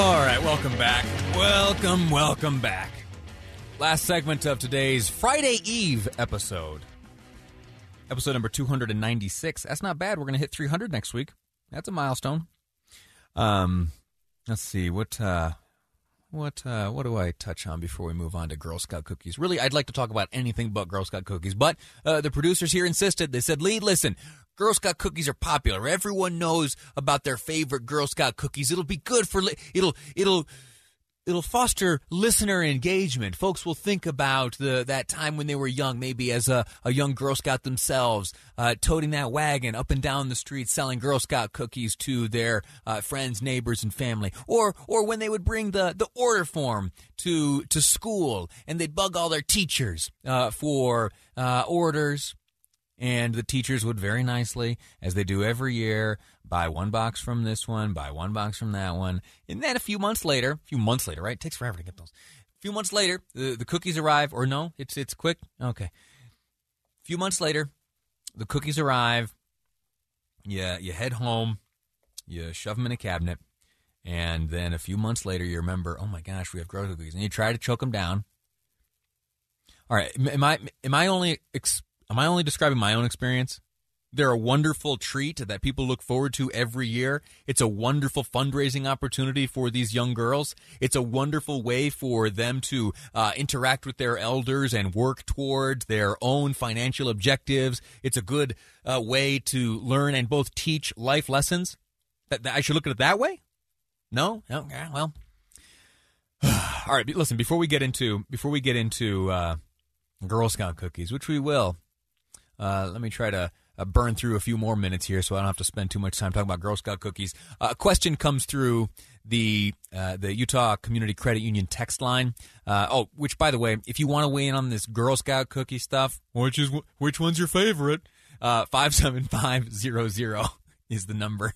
All right, welcome back. Welcome, welcome back. Last segment of today's Friday Eve episode. Episode number 296. That's not bad. We're going to hit 300 next week. That's a milestone. Um, let's see what uh, what uh, what do I touch on before we move on to Girl Scout cookies? Really, I'd like to talk about anything but Girl Scout cookies, but uh, the producers here insisted. They said, "Lee, listen, Girl Scout cookies are popular. Everyone knows about their favorite Girl Scout cookies. It'll be good for li- it'll it'll." It'll foster listener engagement. Folks will think about the that time when they were young, maybe as a, a young Girl Scout themselves, uh, toting that wagon up and down the street, selling Girl Scout cookies to their uh, friends, neighbors, and family, or or when they would bring the, the order form to to school and they'd bug all their teachers uh, for uh, orders, and the teachers would very nicely, as they do every year, buy one box from this one, buy one box from that one. And then a few months later, a few months later, right? It takes forever to get those. A few months later, the, the cookies arrive, or no, it's it's quick. Okay. A few months later, the cookies arrive. Yeah, you head home, you shove them in a cabinet, and then a few months later, you remember, oh my gosh, we have grow cookies, and you try to choke them down. All right, am I am I only ex- am I only describing my own experience? They're a wonderful treat that people look forward to every year. It's a wonderful fundraising opportunity for these young girls. It's a wonderful way for them to uh, interact with their elders and work towards their own financial objectives. It's a good uh, way to learn and both teach life lessons. That, that I should look at it that way. No, yeah, well. All right, listen. Before we get into before we get into uh, Girl Scout cookies, which we will, uh, let me try to uh, burn through a few more minutes here so I don't have to spend too much time talking about Girl Scout cookies. Uh, a question comes through the uh, the Utah Community Credit Union text line. Uh, oh, which by the way, if you want to weigh in on this Girl Scout cookie stuff, which is which one's your favorite? Uh, five seven five zero zero is the number.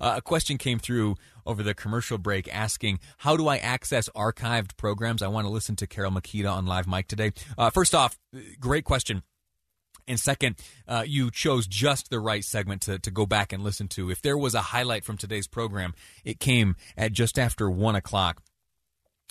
A question came through over the commercial break asking, How do I access archived programs? I want to listen to Carole Mikita on Live Mic today. First off, great question. And second, uh, you chose just the right segment to, to go back and listen to. If there was a highlight from today's program, it came at just after one o'clock.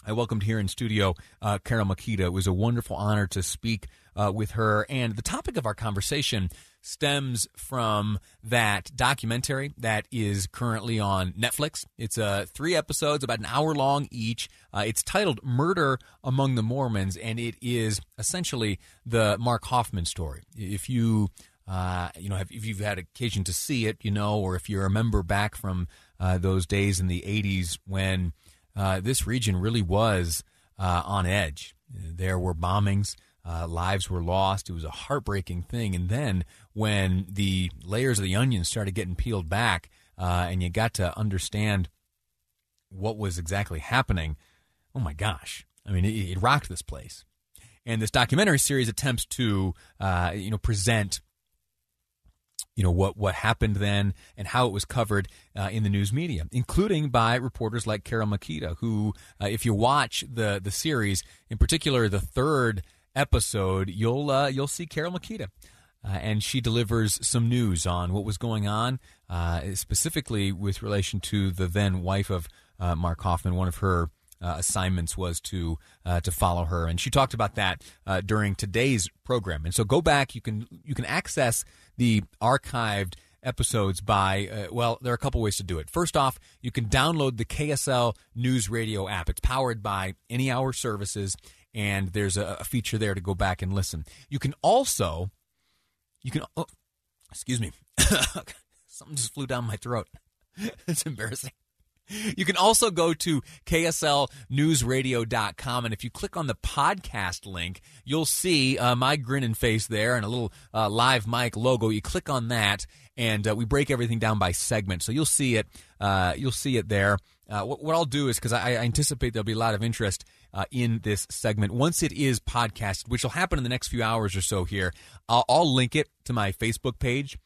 I welcomed here in studio uh, Carole Mikita. It was a wonderful honor to speak uh, with her. And the topic of our conversation stems from that documentary that is currently on Netflix. It's uh, three episodes, about an hour long each. Uh, it's titled Murder Among the Mormons, and it is essentially the Mark Hofmann story. If you uh, you know, if you've had occasion to see it, you know, or if you remember back from uh, those days in the 80s when uh, this region really was uh, on edge. There were bombings, uh, lives were lost. It was a heartbreaking thing. And then when the layers of the onion started getting peeled back uh, and you got to understand what was exactly happening, oh my gosh. I mean, it, it rocked this place. And this documentary series attempts to, uh, you know, present you know what what happened then and how it was covered uh, in the news media, including by reporters like Carole Mikita, who, uh, if you watch the the series, in particular the third episode, you'll uh, you'll see Carole Mikita. Uh, and she delivers some news on what was going on, uh, specifically with relation to the then wife of uh, Mark Hofmann. One of her uh, assignments was to uh, to follow her, and she talked about that uh, during today's program. And so, go back. You can you can access the archived episodes by uh, well there are a couple ways to do it. First off you can download the ksl news radio app. It's powered by any hour services and there's a, a feature there to go back and listen. You can also you can oh, excuse me. Something just flew down my throat. It's embarrassing you can also go to kslnewsradio.com, and if you click on the podcast link, you'll see uh, my grinning face there and a little uh, live mic logo. You click on that, and uh, we break everything down by segment, so you'll see it. Uh, you'll see it there. Uh, what, what, I'll do is because I, I, anticipate there'll be a lot of interest uh, in this segment once it is podcasted, which will happen in the next few hours or so. Here, I'll, I'll link it to my Facebook page.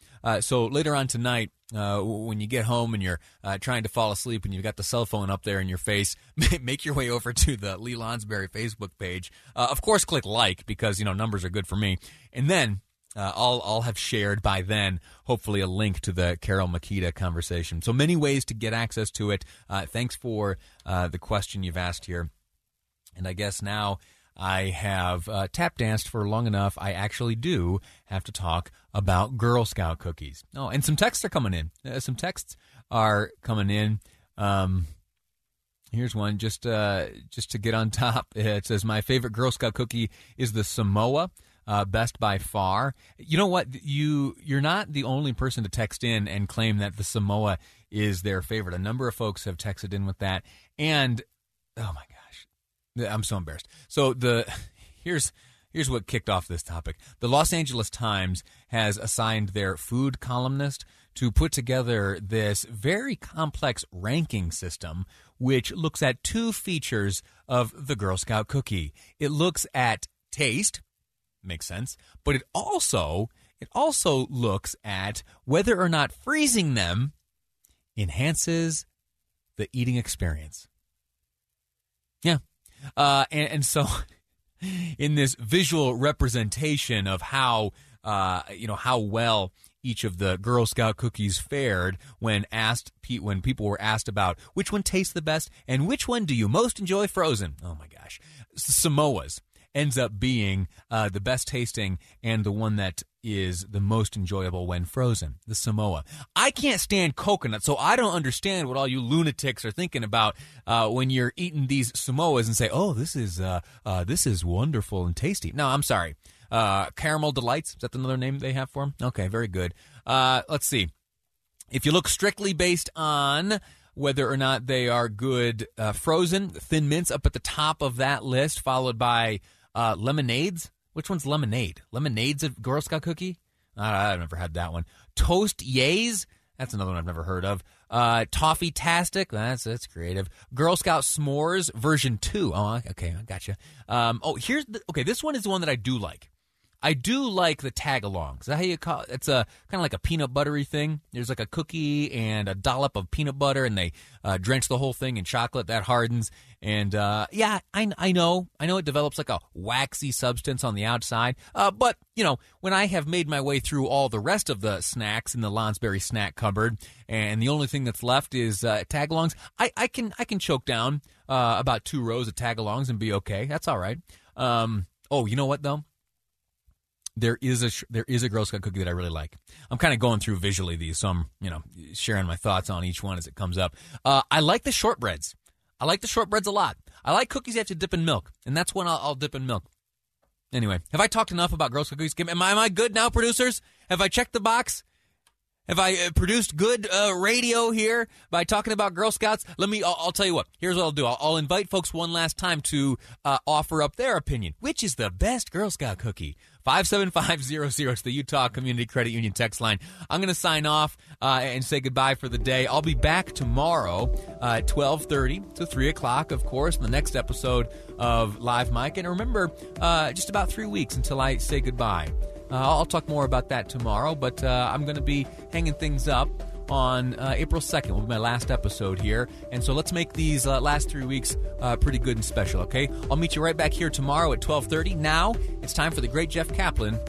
so later on tonight, uh, when you get home and you're uh, trying to fall asleep and you've got the cell phone up there in your face, make your way over to the Lee Lonsberry Facebook page. Uh, of course, click like because you know numbers are good for me, and then uh, I'll, I'll have shared by then, hopefully, a link to the Carole Mikita conversation. So many ways to get access to it. Uh, thanks for uh, the question you've asked here. And I guess now I have uh, tap danced for long enough. I actually do have to talk about Girl Scout cookies. Oh, and some texts are coming in. Uh, some texts are coming in. Um, here's one just uh, just to get on top. It says my favorite Girl Scout cookie is the Samoa uh, best by far. You know what? You you're not the only person to text in and claim that the Samoa is their favorite. A number of folks have texted in with that, and oh my gosh, I'm so embarrassed. So the here's here's what kicked off this topic. The Los Angeles Times has assigned their food columnist to put together this very complex ranking system which looks at two features of the Girl Scout cookie. It looks at taste, makes sense. But it also it also looks at whether or not freezing them enhances the eating experience. Yeah, uh, and, and so in this visual representation of how uh, you know how well each of the Girl Scout cookies fared when asked when people were asked about which one tastes the best and which one do you most enjoy frozen. Oh my gosh, Samoas ends up being uh, the best tasting and the one that is the most enjoyable when frozen, the Samoa. I can't stand coconut, so I don't understand what all you lunatics are thinking about uh, when you're eating these Samoas and say, "Oh, this is uh, uh, this is wonderful and tasty." No, I'm sorry. Uh, caramel delights is that another name they have for them? Okay, very good. Uh, let's see. If you look strictly based on whether or not they are good uh, frozen, thin mints up at the top of that list, followed by uh, lemonades. Which one's lemonade? Lemonade's a Girl Scout cookie? Uh, I've never had that one. Toast Yays. That's another one I've never heard of. Uh, Toffee Tastic. That's that's creative. Girl Scout S'mores version two. Oh, okay, I gotcha. Um, oh, here's the, okay. This one is the one that I do like. I do like the tag along. Is that how you call it? It's a kind of like a peanut buttery thing. There's like a cookie and a dollop of peanut butter, and they uh, drench the whole thing in chocolate that hardens. And uh, yeah, I, I know, I know it develops like a waxy substance on the outside. Uh, but you know, when I have made my way through all the rest of the snacks in the Lonsberry snack cupboard, and the only thing that's left is uh, tagalongs, I, I can I can choke down uh, about two rows of tagalongs and be okay. That's all right. Um, oh, you know what though? there is a there is a Girl Scout cookie that I really like. I'm kind of going through visually these, so I'm you know sharing my thoughts on each one as it comes up. Uh, I like the shortbreads. I like the shortbreads a lot. I like cookies you have to dip in milk, and that's when I'll, I'll dip in milk. Anyway, have I talked enough about Scout cookies? Am I, am I good now, producers? Have I checked the box? Have I uh, produced good uh, radio here by talking about Girl Scouts? Let me, I'll, I'll, tell you what. Here's what I'll do. I'll, I'll invite folks one last time to uh, offer up their opinion. Which is the best Girl Scout cookie? 57500. It's the Utah Community Credit Union text line. I'm going to sign off uh, and say goodbye for the day. I'll be back tomorrow uh, at 1230 to 3 o'clock, of course, in the next episode of Live Mic. And remember, uh, just about three weeks until I say goodbye. Uh, I'll talk more about that tomorrow, but uh, I'm going to be hanging things up on uh, April 2nd will be my last episode here. And so let's make these uh, last three weeks uh, pretty good and special, okay? I'll meet you right back here tomorrow at 1230. Now, it's time for the great Jeff Caplan